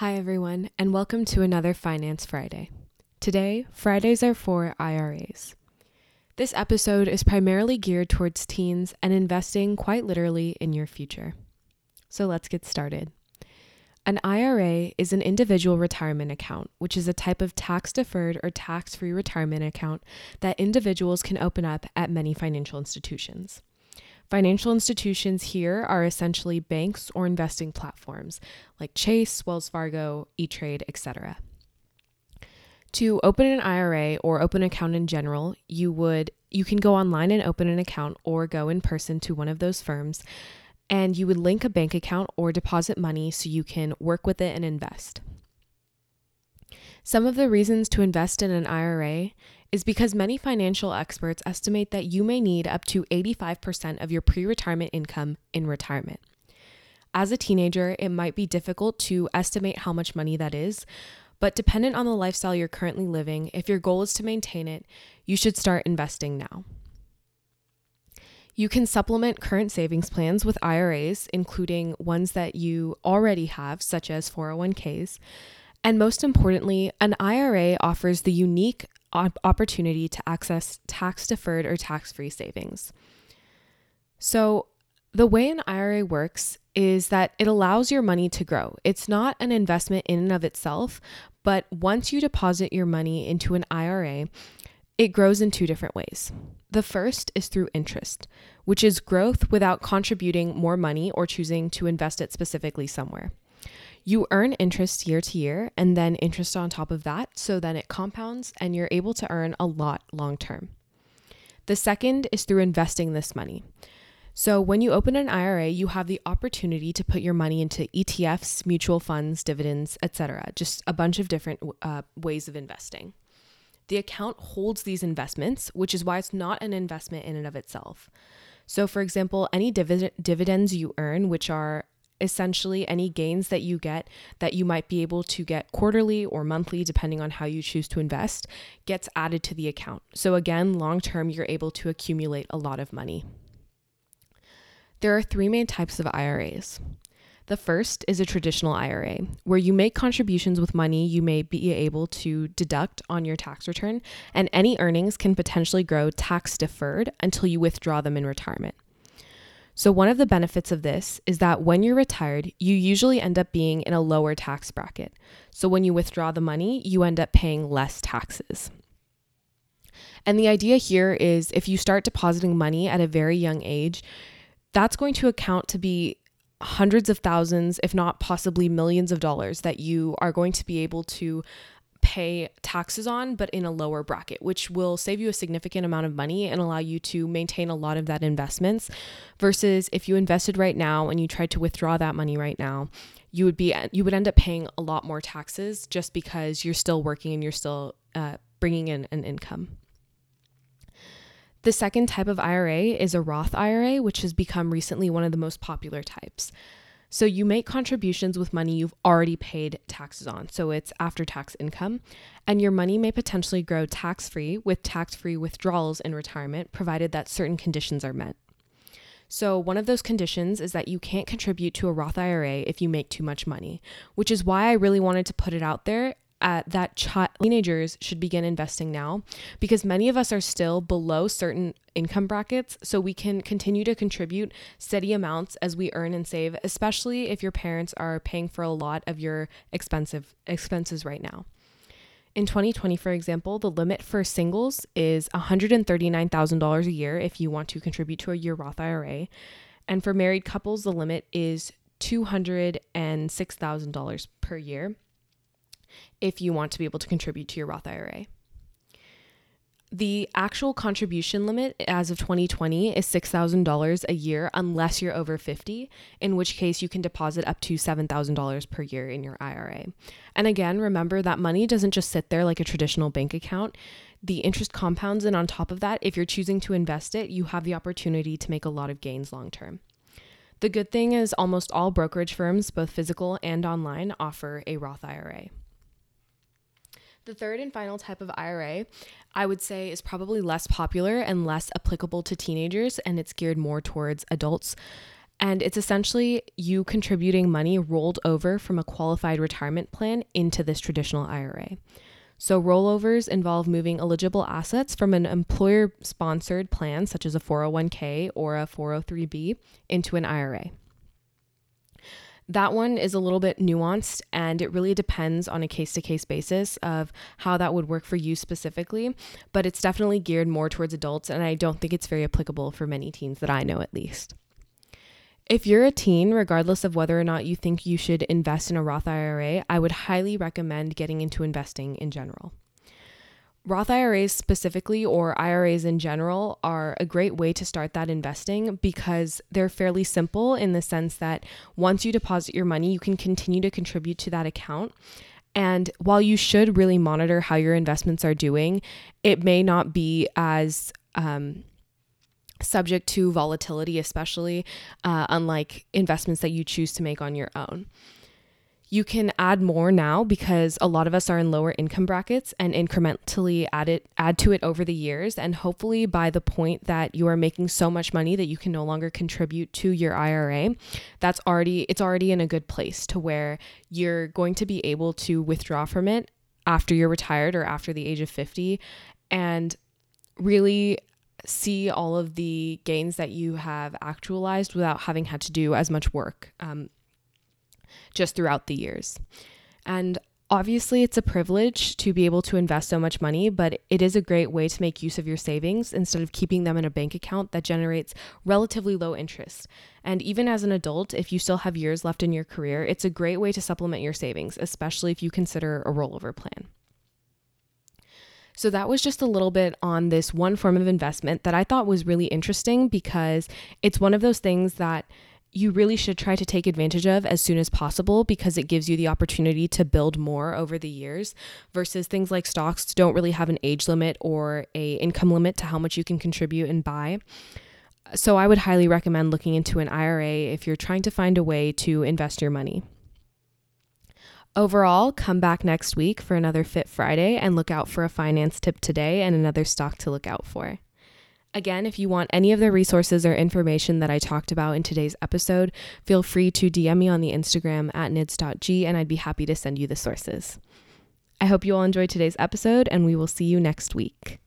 Hi, everyone, and welcome to another Finance Friday. Today, Fridays are for IRAs. This episode is primarily geared towards teens and investing quite literally in your future. So let's get started. An IRA is an individual retirement account, which is a type of tax deferred or tax free retirement account that individuals can open up at many financial institutions. Financial institutions here are essentially banks or investing platforms like Chase, Wells Fargo, E-Trade, etc. To open an IRA or open an account in general, you would you can go online and open an account or go in person to one of those firms and you would link a bank account or deposit money so you can work with it and invest. Some of the reasons to invest in an IRA is because many financial experts estimate that you may need up to 85% of your pre retirement income in retirement. As a teenager, it might be difficult to estimate how much money that is, but dependent on the lifestyle you're currently living, if your goal is to maintain it, you should start investing now. You can supplement current savings plans with IRAs, including ones that you already have, such as 401ks. And most importantly, an IRA offers the unique opportunity to access tax deferred or tax free savings. So, the way an IRA works is that it allows your money to grow. It's not an investment in and of itself, but once you deposit your money into an IRA, it grows in two different ways. The first is through interest, which is growth without contributing more money or choosing to invest it specifically somewhere. You earn interest year to year and then interest on top of that, so then it compounds and you're able to earn a lot long term. The second is through investing this money. So, when you open an IRA, you have the opportunity to put your money into ETFs, mutual funds, dividends, etc. Just a bunch of different uh, ways of investing. The account holds these investments, which is why it's not an investment in and of itself. So, for example, any divid- dividends you earn, which are essentially any gains that you get that you might be able to get quarterly or monthly depending on how you choose to invest gets added to the account. So again, long term you're able to accumulate a lot of money. There are three main types of IRAs. The first is a traditional IRA, where you make contributions with money you may be able to deduct on your tax return, and any earnings can potentially grow tax deferred until you withdraw them in retirement. So, one of the benefits of this is that when you're retired, you usually end up being in a lower tax bracket. So, when you withdraw the money, you end up paying less taxes. And the idea here is if you start depositing money at a very young age, that's going to account to be hundreds of thousands, if not possibly millions of dollars that you are going to be able to pay taxes on, but in a lower bracket, which will save you a significant amount of money and allow you to maintain a lot of that investments. Versus if you invested right now and you tried to withdraw that money right now, you would be you would end up paying a lot more taxes just because you're still working and you're still uh, bringing in an income. The second type of IRA is a Roth IRA, which has become recently one of the most popular types. So you make contributions with money you've already paid taxes on. So it's after tax income. And your money may potentially grow tax free with tax free withdrawals in retirement, provided that certain conditions are met. So, one of those conditions is that you can't contribute to a Roth IRA if you make too much money, which is why I really wanted to put it out there that ch- teenagers should begin investing now because many of us are still below certain income brackets. So we can continue to contribute steady amounts as we earn and save especially if your parents are paying for a lot of your expensive expenses right now. In 2020 for example the limit for singles is $139000 a year if you want to contribute to a year roth ira and for married couples the limit is $206000 per year if you want to be able to contribute to your Roth IRA. The actual contribution limit as of 2020 is $6,000 a year unless you're over 50, in which case you can deposit up to $7,000 per year in your IRA. And again, remember that money doesn't just sit there like a traditional bank account. The interest compounds, and on top of that, if you're choosing to invest it, you have the opportunity to make a lot of gains long term. The good thing is, almost all brokerage firms, both physical and online, offer a Roth IRA. The third and final type of IRA, I would say, is probably less popular and less applicable to teenagers, and it's geared more towards adults. And it's essentially you contributing money rolled over from a qualified retirement plan into this traditional IRA. So, rollovers involve moving eligible assets from an employer sponsored plan, such as a 401k or a 403b, into an IRA. That one is a little bit nuanced and it really depends on a case to case basis of how that would work for you specifically, but it's definitely geared more towards adults and I don't think it's very applicable for many teens that I know at least. If you're a teen, regardless of whether or not you think you should invest in a Roth IRA, I would highly recommend getting into investing in general. Roth IRAs specifically, or IRAs in general, are a great way to start that investing because they're fairly simple in the sense that once you deposit your money, you can continue to contribute to that account. And while you should really monitor how your investments are doing, it may not be as um, subject to volatility, especially uh, unlike investments that you choose to make on your own. You can add more now because a lot of us are in lower income brackets and incrementally add it add to it over the years. And hopefully by the point that you are making so much money that you can no longer contribute to your IRA, that's already it's already in a good place to where you're going to be able to withdraw from it after you're retired or after the age of 50 and really see all of the gains that you have actualized without having had to do as much work. Um, just throughout the years. And obviously, it's a privilege to be able to invest so much money, but it is a great way to make use of your savings instead of keeping them in a bank account that generates relatively low interest. And even as an adult, if you still have years left in your career, it's a great way to supplement your savings, especially if you consider a rollover plan. So that was just a little bit on this one form of investment that I thought was really interesting because it's one of those things that you really should try to take advantage of as soon as possible because it gives you the opportunity to build more over the years versus things like stocks don't really have an age limit or a income limit to how much you can contribute and buy. So I would highly recommend looking into an IRA if you're trying to find a way to invest your money. Overall, come back next week for another Fit Friday and look out for a finance tip today and another stock to look out for. Again, if you want any of the resources or information that I talked about in today's episode, feel free to DM me on the Instagram at nids.g and I'd be happy to send you the sources. I hope you all enjoyed today's episode and we will see you next week.